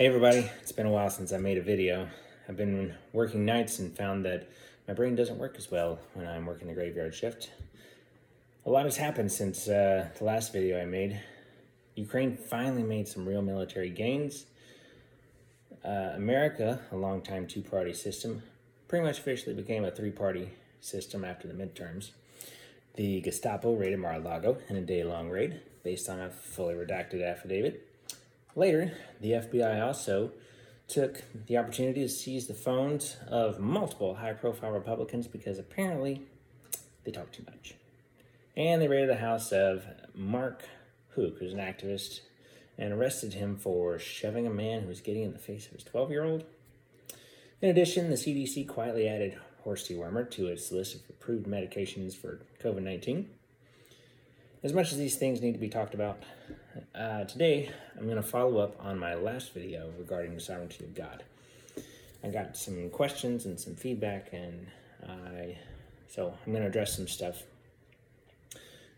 Hey everybody, it's been a while since I made a video. I've been working nights and found that my brain doesn't work as well when I'm working the graveyard shift. A lot has happened since uh, the last video I made. Ukraine finally made some real military gains. Uh, America, a long-time two-party system, pretty much officially became a three-party system after the midterms. The Gestapo raided Mar-a-Lago in a day-long raid based on a fully redacted affidavit. Later, the FBI also took the opportunity to seize the phones of multiple high profile Republicans because apparently they talk too much. And they raided the house of Mark Houck, who's an activist, and arrested him for shoving a man who was getting in the face of his 12 year old. In addition, the CDC quietly added horse dewormer to its list of approved medications for COVID 19. As much as these things need to be talked about, uh, today I'm going to follow up on my last video regarding the sovereignty of God. I got some questions and some feedback, and I so I'm going to address some stuff.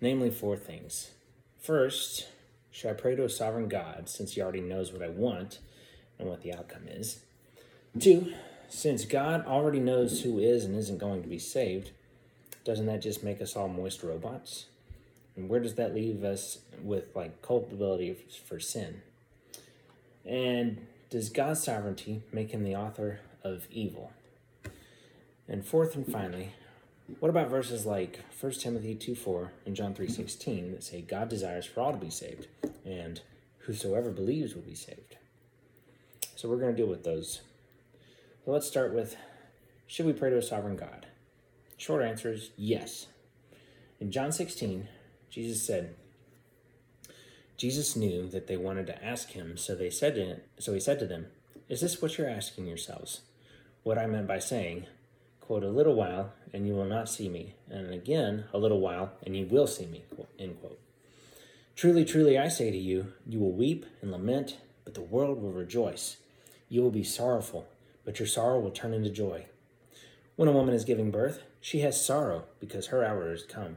Namely, four things. First, should I pray to a sovereign God since He already knows what I want and what the outcome is? Two, since God already knows who is and isn't going to be saved, doesn't that just make us all moist robots? And where does that leave us with like culpability for sin? And does God's sovereignty make him the author of evil? And fourth and finally, what about verses like 1 Timothy 2 4 and John 3 16 that say God desires for all to be saved and whosoever believes will be saved? So we're going to deal with those. So let's start with should we pray to a sovereign God? Short answer is yes. In John 16, Jesus said, Jesus knew that they wanted to ask him, so they said to so he said to them, Is this what you're asking yourselves? What I meant by saying, quote, a little while, and you will not see me, and again, a little while, and you will see me, end quote. Truly, truly, I say to you, you will weep and lament, but the world will rejoice. You will be sorrowful, but your sorrow will turn into joy. When a woman is giving birth, she has sorrow because her hour has come.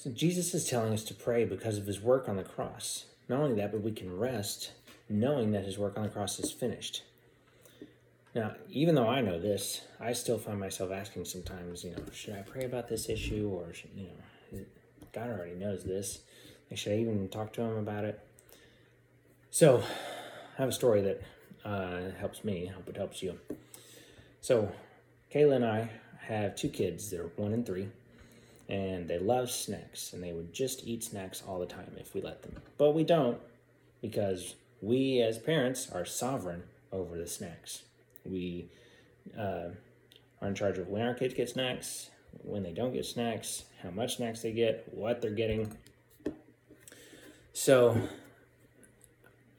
So Jesus is telling us to pray because of his work on the cross. Not only that, but we can rest knowing that his work on the cross is finished. Now, even though I know this, I still find myself asking sometimes, you know, should I pray about this issue or, should, you know, God already knows this. Should I even talk to him about it? So, I have a story that uh, helps me. I hope it helps you. So, Kayla and I have two kids. They're one and three and they love snacks and they would just eat snacks all the time if we let them. But we don't because we as parents are sovereign over the snacks. We uh, are in charge of when our kids get snacks, when they don't get snacks, how much snacks they get, what they're getting. So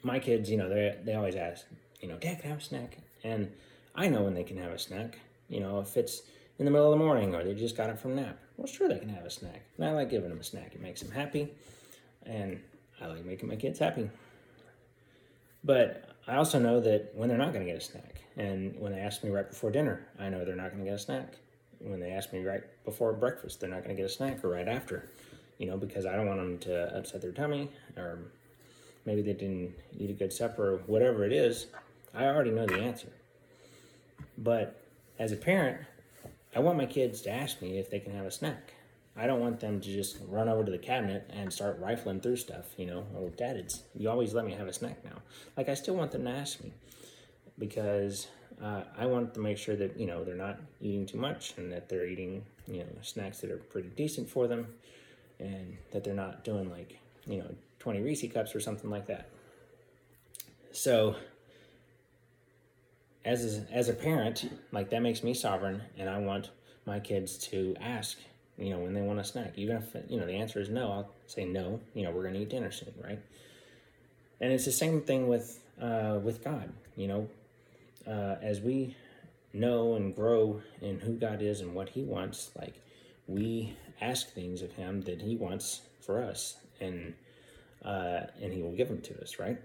my kids, you know, they they always ask, you know, Dad, can I have a snack? And I know when they can have a snack. You know, if it's in the middle of the morning or they just got it from nap. Well, sure, they can have a snack. And I like giving them a snack. It makes them happy, and I like making my kids happy. But I also know that when they're not going to get a snack, and when they ask me right before dinner, I know they're not going to get a snack. When they ask me right before breakfast, they're not going to get a snack, or right after, you know, because I don't want them to upset their tummy, or maybe they didn't eat a good supper, or whatever it is. I already know the answer. But as a parent, I want my kids to ask me if they can have a snack. I don't want them to just run over to the cabinet and start rifling through stuff, you know. Oh, Dad, it's you always let me have a snack now. Like I still want them to ask me because uh, I want to make sure that you know they're not eating too much and that they're eating you know snacks that are pretty decent for them, and that they're not doing like you know 20 Reese cups or something like that. So as a, as a parent, like that makes me sovereign, and I want my kids to ask, you know, when they want a snack. Even if you know the answer is no, I'll say no. You know, we're gonna eat dinner soon, right? And it's the same thing with uh, with God. You know, uh, as we know and grow in who God is and what He wants, like we ask things of Him that He wants for us, and uh, and He will give them to us, right?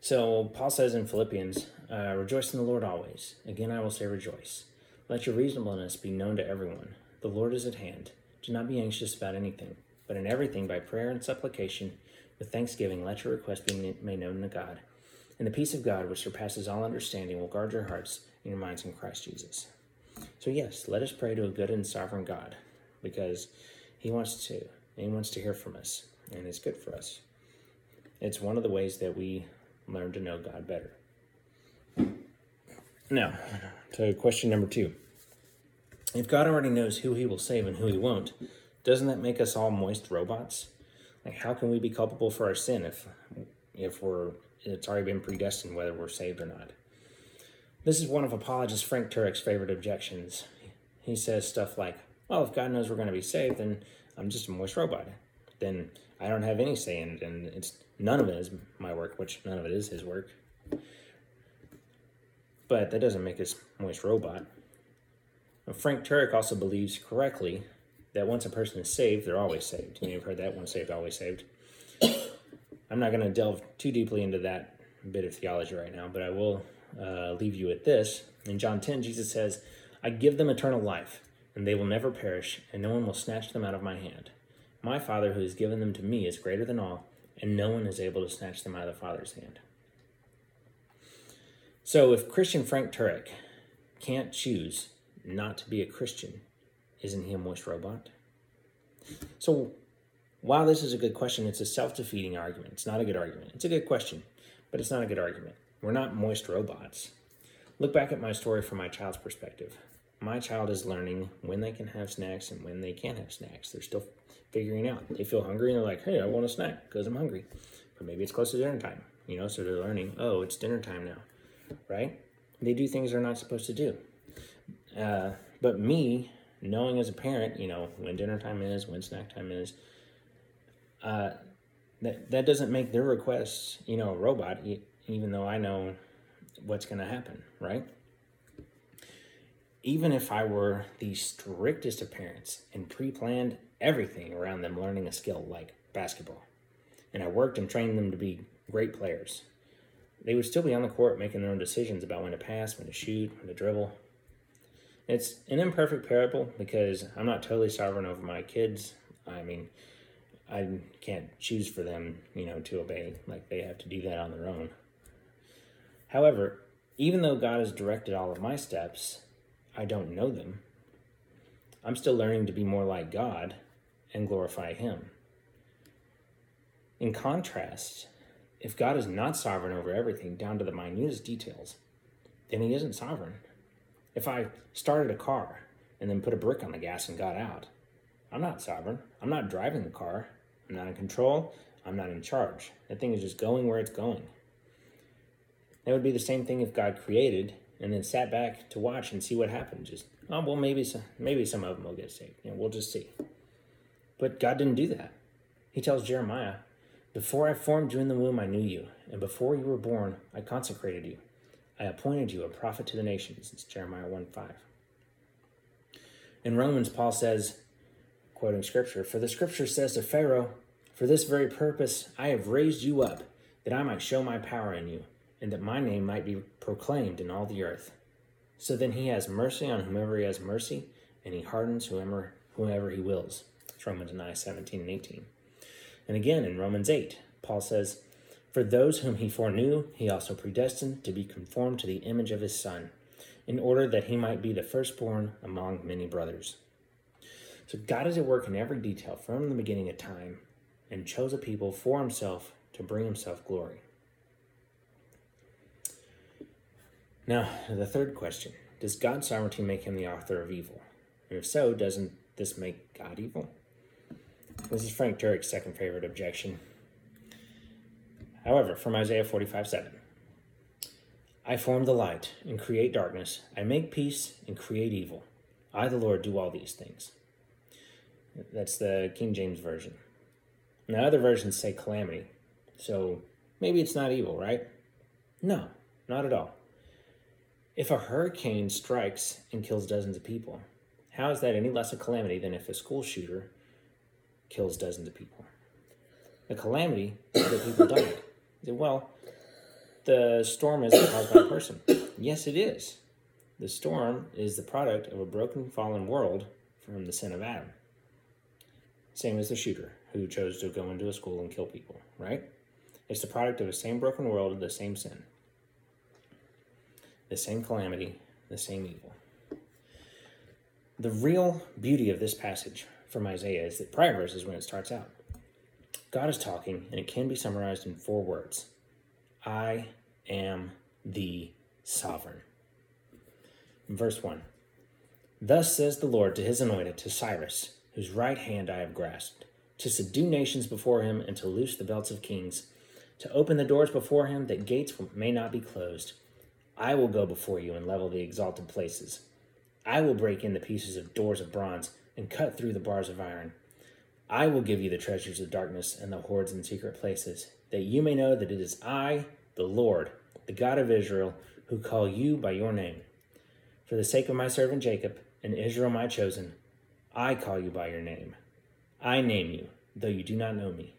So Paul says in Philippians, uh, "Rejoice in the Lord always." Again, I will say, rejoice. Let your reasonableness be known to everyone. The Lord is at hand. Do not be anxious about anything, but in everything by prayer and supplication, with thanksgiving, let your request be made known to God. And the peace of God, which surpasses all understanding, will guard your hearts and your minds in Christ Jesus. So, yes, let us pray to a good and sovereign God because He wants to. He wants to hear from us, and it's good for us. It's one of the ways that we learn to know God better. Now, to question number two. If God already knows who He will save and who He won't, doesn't that make us all moist robots? Like, how can we be culpable for our sin if, if we're it's already been predestined whether we're saved or not. This is one of apologist Frank Turek's favorite objections. He says stuff like, well, if God knows we're going to be saved, then I'm just a moist robot. Then I don't have any say in it, and it's none of it is my work, which none of it is his work. But that doesn't make us moist robot. Frank Turek also believes correctly that once a person is saved, they're always saved. You may have heard that once saved, always saved. I'm not going to delve too deeply into that bit of theology right now, but I will uh, leave you with this. In John 10, Jesus says, I give them eternal life, and they will never perish, and no one will snatch them out of my hand. My Father, who has given them to me, is greater than all, and no one is able to snatch them out of the Father's hand. So, if Christian Frank Turek can't choose not to be a Christian, isn't he a moist robot? So, while this is a good question, it's a self defeating argument. It's not a good argument. It's a good question, but it's not a good argument. We're not moist robots. Look back at my story from my child's perspective. My child is learning when they can have snacks and when they can't have snacks. They're still figuring out. They feel hungry and they're like, hey, I want a snack because I'm hungry. But maybe it's close to dinner time, you know, so they're learning, oh, it's dinner time now, right? They do things they're not supposed to do. Uh, but me, knowing as a parent, you know, when dinner time is, when snack time is, uh, that that doesn't make their requests, you know, a robot. Even though I know what's going to happen, right? Even if I were the strictest of parents and pre-planned everything around them learning a skill like basketball, and I worked and trained them to be great players, they would still be on the court making their own decisions about when to pass, when to shoot, when to dribble. It's an imperfect parable because I'm not totally sovereign over my kids. I mean, I can't choose for them, you know, to obey. Like they have to do that on their own. However, even though God has directed all of my steps, I don't know them. I'm still learning to be more like God and glorify Him. In contrast, if God is not sovereign over everything down to the minutest details, then He isn't sovereign. If I started a car and then put a brick on the gas and got out, I'm not sovereign. I'm not driving the car. I'm not in control. I'm not in charge. That thing is just going where it's going. That would be the same thing if God created and then sat back to watch and see what happened. Just, oh, well, maybe some, maybe some of them will get saved. You know, we'll just see. But God didn't do that. He tells Jeremiah, Before I formed you in the womb, I knew you. And before you were born, I consecrated you. I appointed you a prophet to the nations. It's Jeremiah 1 5. In Romans, Paul says, quoting scripture, For the scripture says to Pharaoh, For this very purpose I have raised you up, that I might show my power in you, and that my name might be proclaimed in all the earth. So then he has mercy on whomever he has mercy, and he hardens whomever, whomever he wills. It's Romans 9, 17 and 18. And again in Romans 8, Paul says, For those whom he foreknew, he also predestined to be conformed to the image of his Son, in order that he might be the firstborn among many brothers. So God is at work in every detail from the beginning of time and chose a people for himself to bring himself glory. Now, the third question Does God's sovereignty make him the author of evil? And if so, doesn't this make God evil? This is Frank Turek's second favorite objection. However, from Isaiah 45 7, I form the light and create darkness. I make peace and create evil. I, the Lord, do all these things. That's the King James Version. Now, other versions say calamity. So maybe it's not evil, right? No, not at all. If a hurricane strikes and kills dozens of people, how is that any less a calamity than if a school shooter kills dozens of people? The calamity is that people died. Well, the storm isn't caused by a person. Yes, it is. The storm is the product of a broken, fallen world from the sin of Adam. Same as the shooter who chose to go into a school and kill people, right? It's the product of the same broken world, the same sin, the same calamity, the same evil. The real beauty of this passage from Isaiah is that prior verses when it starts out. God is talking, and it can be summarized in four words I am the sovereign. In Verse 1 Thus says the Lord to his anointed, to Cyrus, whose right hand I have grasped, to subdue nations before him and to loose the belts of kings, to open the doors before him that gates may not be closed. I will go before you and level the exalted places. I will break in the pieces of doors of bronze and cut through the bars of iron. I will give you the treasures of darkness and the hoards in secret places, that you may know that it is I, the Lord, the God of Israel, who call you by your name. For the sake of my servant Jacob and Israel my chosen, I call you by your name. I name you, though you do not know me.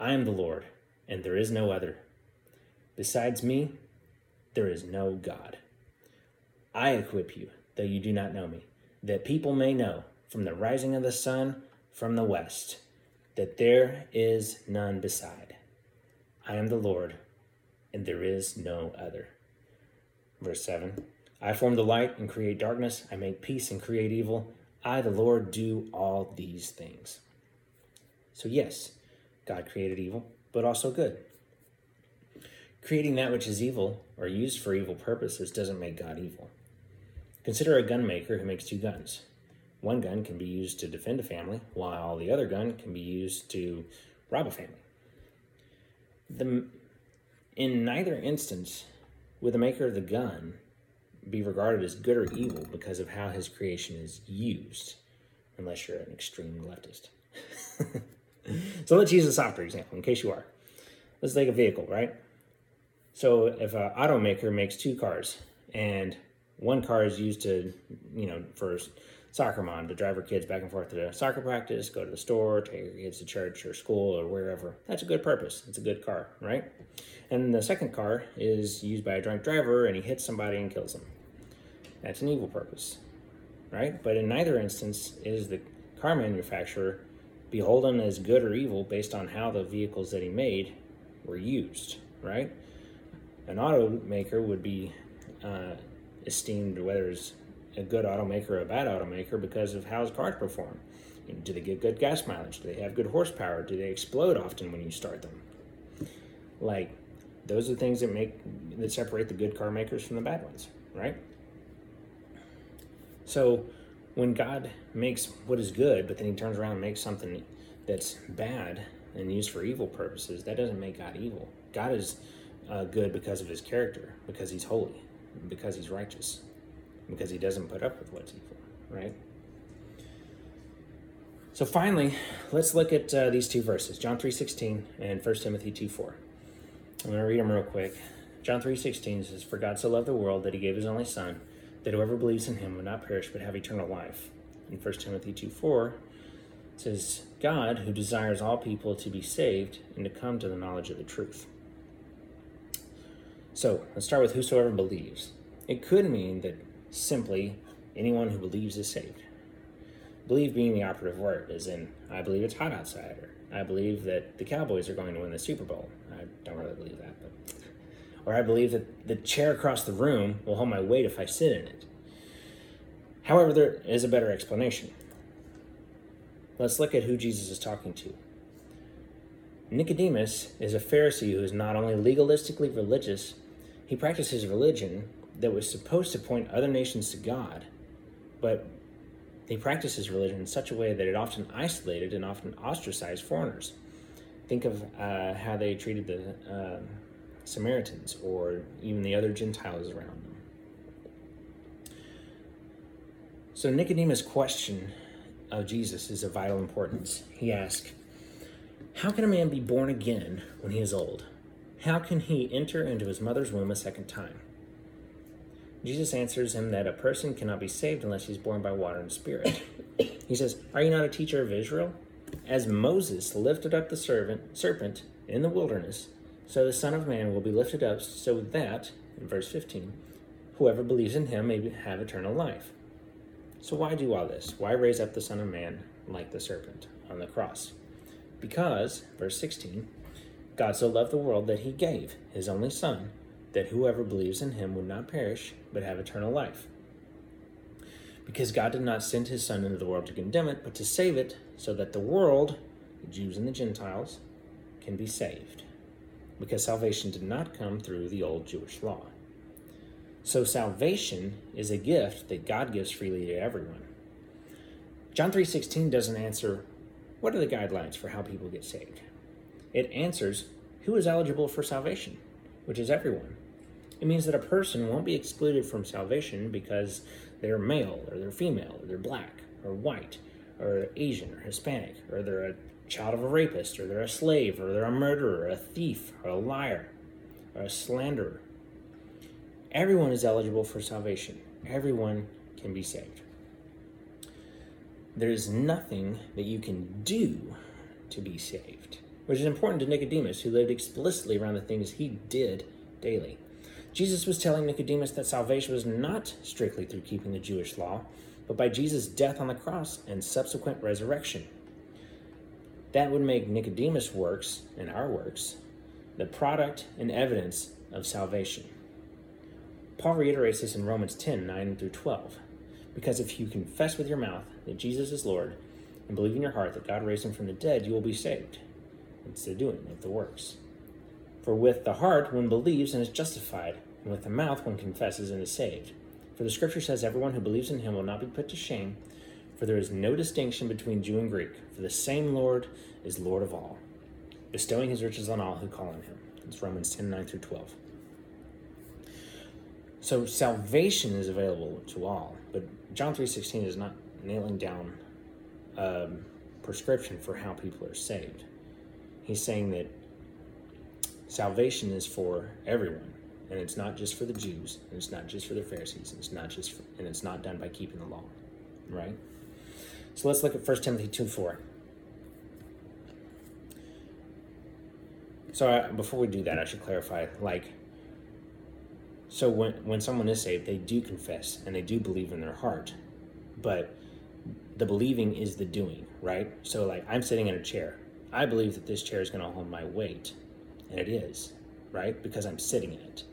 I am the Lord, and there is no other. Besides me, there is no God. I equip you, though you do not know me, that people may know from the rising of the sun from the west, that there is none beside. I am the Lord, and there is no other. Verse 7 I form the light and create darkness. I make peace and create evil. I, the Lord, do all these things. So, yes, God created evil, but also good. Creating that which is evil or used for evil purposes doesn't make God evil. Consider a gunmaker who makes two guns. One gun can be used to defend a family, while the other gun can be used to rob a family. The, in neither instance would the maker of the gun be regarded as good or evil because of how his creation is used, unless you're an extreme leftist. so let's use a softer example, in case you are. Let's take a vehicle, right? So if an automaker makes two cars, and one car is used to, you know, for soccer mom to drive her kids back and forth to soccer practice, go to the store, take her kids to church or school or wherever. That's a good purpose. It's a good car, right? And the second car is used by a drunk driver and he hits somebody and kills them. That's an evil purpose, right? But in neither instance is the car manufacturer beholden as good or evil based on how the vehicles that he made were used, right? An automaker would be uh, esteemed whether it's a good automaker or a bad automaker because of how his cars perform. You know, do they get good gas mileage? Do they have good horsepower? Do they explode often when you start them? Like, those are the things that make that separate the good car makers from the bad ones, right? So, when God makes what is good, but then He turns around and makes something that's bad and used for evil purposes, that doesn't make God evil. God is uh, good because of His character, because He's holy, because He's righteous because he doesn't put up with what's evil, right? So finally, let's look at uh, these two verses, John 3.16 and 1 Timothy 2.4. I'm going to read them real quick. John 3.16 says, For God so loved the world that he gave his only Son, that whoever believes in him would not perish but have eternal life. In 1 Timothy 2.4 says, God, who desires all people to be saved and to come to the knowledge of the truth. So, let's start with whosoever believes. It could mean that simply anyone who believes is saved. Believe being the operative word, as in, I believe it's hot outside, or I believe that the Cowboys are going to win the Super Bowl. I don't really believe that, but. Or I believe that the chair across the room will hold my weight if I sit in it. However, there is a better explanation. Let's look at who Jesus is talking to. Nicodemus is a Pharisee who is not only legalistically religious, he practiced his religion that was supposed to point other nations to God, but he practiced his religion in such a way that it often isolated and often ostracized foreigners. Think of uh, how they treated the uh, Samaritans or even the other Gentiles around them. So Nicodemus' question of Jesus is of vital importance. He asked, How can a man be born again when he is old? How can he enter into his mother's womb a second time? Jesus answers him that a person cannot be saved unless he's born by water and spirit. He says, Are you not a teacher of Israel? As Moses lifted up the servant, serpent in the wilderness, so the Son of Man will be lifted up, so that, in verse 15, whoever believes in him may have eternal life. So, why do all this? Why raise up the Son of Man like the serpent on the cross? Because, verse 16, God so loved the world that he gave his only Son, that whoever believes in him would not perish, but have eternal life. Because God did not send his Son into the world to condemn it, but to save it, so that the world, the Jews and the Gentiles, can be saved. Because salvation did not come through the old Jewish law. So salvation is a gift that God gives freely to everyone. John 3:16 doesn't answer what are the guidelines for how people get saved. It answers who is eligible for salvation, which is everyone. It means that a person won't be excluded from salvation because they're male or they're female or they're black or white or Asian or Hispanic or they're a child of a rapist or they're a slave or they're a murderer, a thief or a liar or a slanderer. Everyone is eligible for salvation. Everyone can be saved. There is nothing that you can do to be saved, which is important to Nicodemus, who lived explicitly around the things he did daily. Jesus was telling Nicodemus that salvation was not strictly through keeping the Jewish law, but by Jesus' death on the cross and subsequent resurrection. That would make Nicodemus' works and our works the product and evidence of salvation. Paul reiterates this in Romans 10 9 through 12. Because if you confess with your mouth that Jesus is Lord and believe in your heart that God raised him from the dead, you will be saved. It's the doing of the works. For with the heart one believes and is justified, and with the mouth one confesses and is saved. For the scripture says, Everyone who believes in him will not be put to shame, for there is no distinction between Jew and Greek, for the same Lord is Lord of all, bestowing his riches on all who call on him. It's Romans 10 9 through 12. So salvation is available to all, but John 3.16 is not nailing down a um, prescription for how people are saved. He's saying that salvation is for everyone and it's not just for the Jews, and it's not just for the Pharisees, and it's not just for, and it's not done by keeping the law, right? So let's look at 1 Timothy 2 4. So I, before we do that, I should clarify like, so when, when someone is saved, they do confess and they do believe in their heart, but the believing is the doing, right? So like I'm sitting in a chair. I believe that this chair is going to hold my weight, and it is, right? Because I'm sitting in it.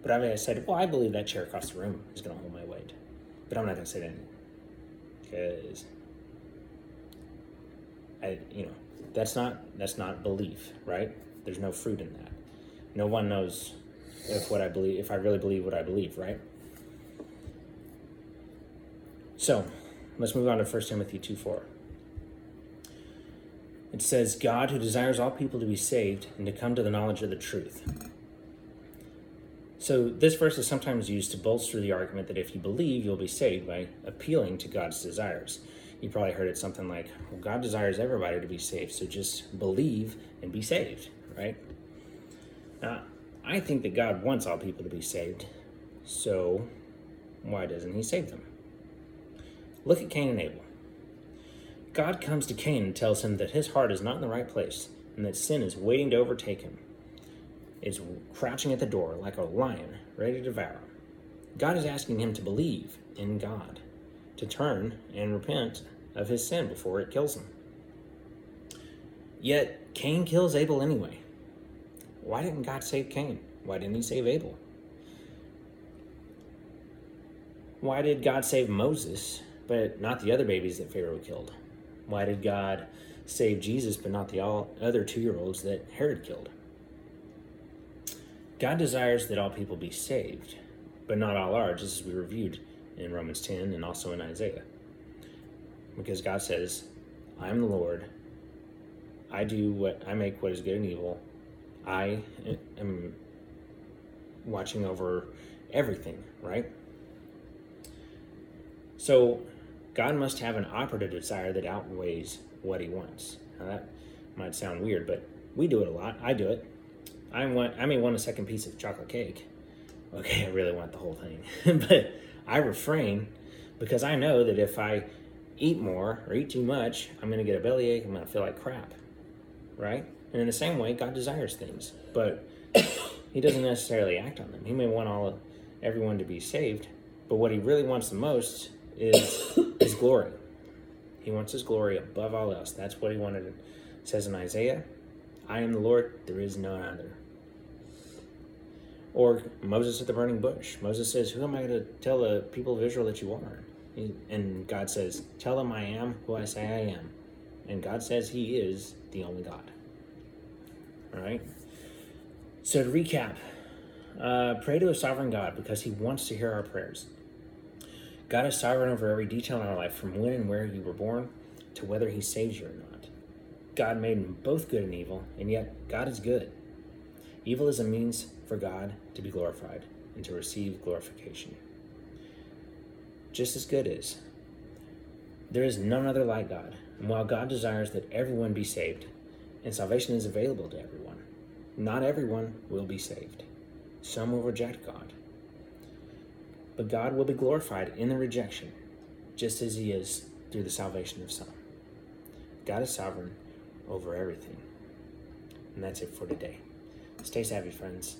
But I, I said, well, I believe that chair across the room is going to hold my weight. But I'm not going to sit in it. Because, I, you know, that's not, that's not belief, right? There's no fruit in that. No one knows if what I believe, if I really believe what I believe, right? So, let's move on to 1 Timothy 2 4. It says, God who desires all people to be saved and to come to the knowledge of the truth. So, this verse is sometimes used to bolster the argument that if you believe, you'll be saved by appealing to God's desires. You probably heard it something like, well, God desires everybody to be saved, so just believe and be saved, right? Now, I think that God wants all people to be saved, so why doesn't He save them? Look at Cain and Abel. God comes to Cain and tells him that his heart is not in the right place and that sin is waiting to overtake him is crouching at the door like a lion ready to devour. Him. God is asking him to believe in God, to turn and repent of his sin before it kills him. Yet Cain kills Abel anyway. Why didn't God save Cain? Why didn't he save Abel? Why did God save Moses, but not the other babies that Pharaoh killed? Why did God save Jesus, but not the all other two year olds that Herod killed? God desires that all people be saved, but not all are, just as we reviewed in Romans 10 and also in Isaiah. Because God says, I am the Lord. I do what I make what is good and evil. I am watching over everything, right? So God must have an operative desire that outweighs what he wants. Now that Might sound weird, but we do it a lot. I do it. I want I may want a second piece of chocolate cake. Okay, I really want the whole thing. but I refrain because I know that if I eat more or eat too much, I'm going to get a bellyache. I'm going to feel like crap. Right? And in the same way, God desires things, but He doesn't necessarily act on them. He may want all of everyone to be saved, but what He really wants the most is His glory. He wants His glory above all else. That's what He wanted. It says in Isaiah, "I am the Lord; there is no other." Or Moses at the burning bush. Moses says, "Who am I going to tell the people of Israel that you are?" And God says, Tell them I am who I say I am. And God says He is the only God. All right? So to recap, uh, pray to a sovereign God because He wants to hear our prayers. God is sovereign over every detail in our life, from when and where you were born to whether He saves you or not. God made both good and evil, and yet God is good. Evil is a means for God to be glorified and to receive glorification just as good is. There is none other like God, and while God desires that everyone be saved, and salvation is available to everyone, not everyone will be saved. Some will reject God. But God will be glorified in the rejection, just as He is through the salvation of some. God is sovereign over everything. And that's it for today. Stay savvy, friends.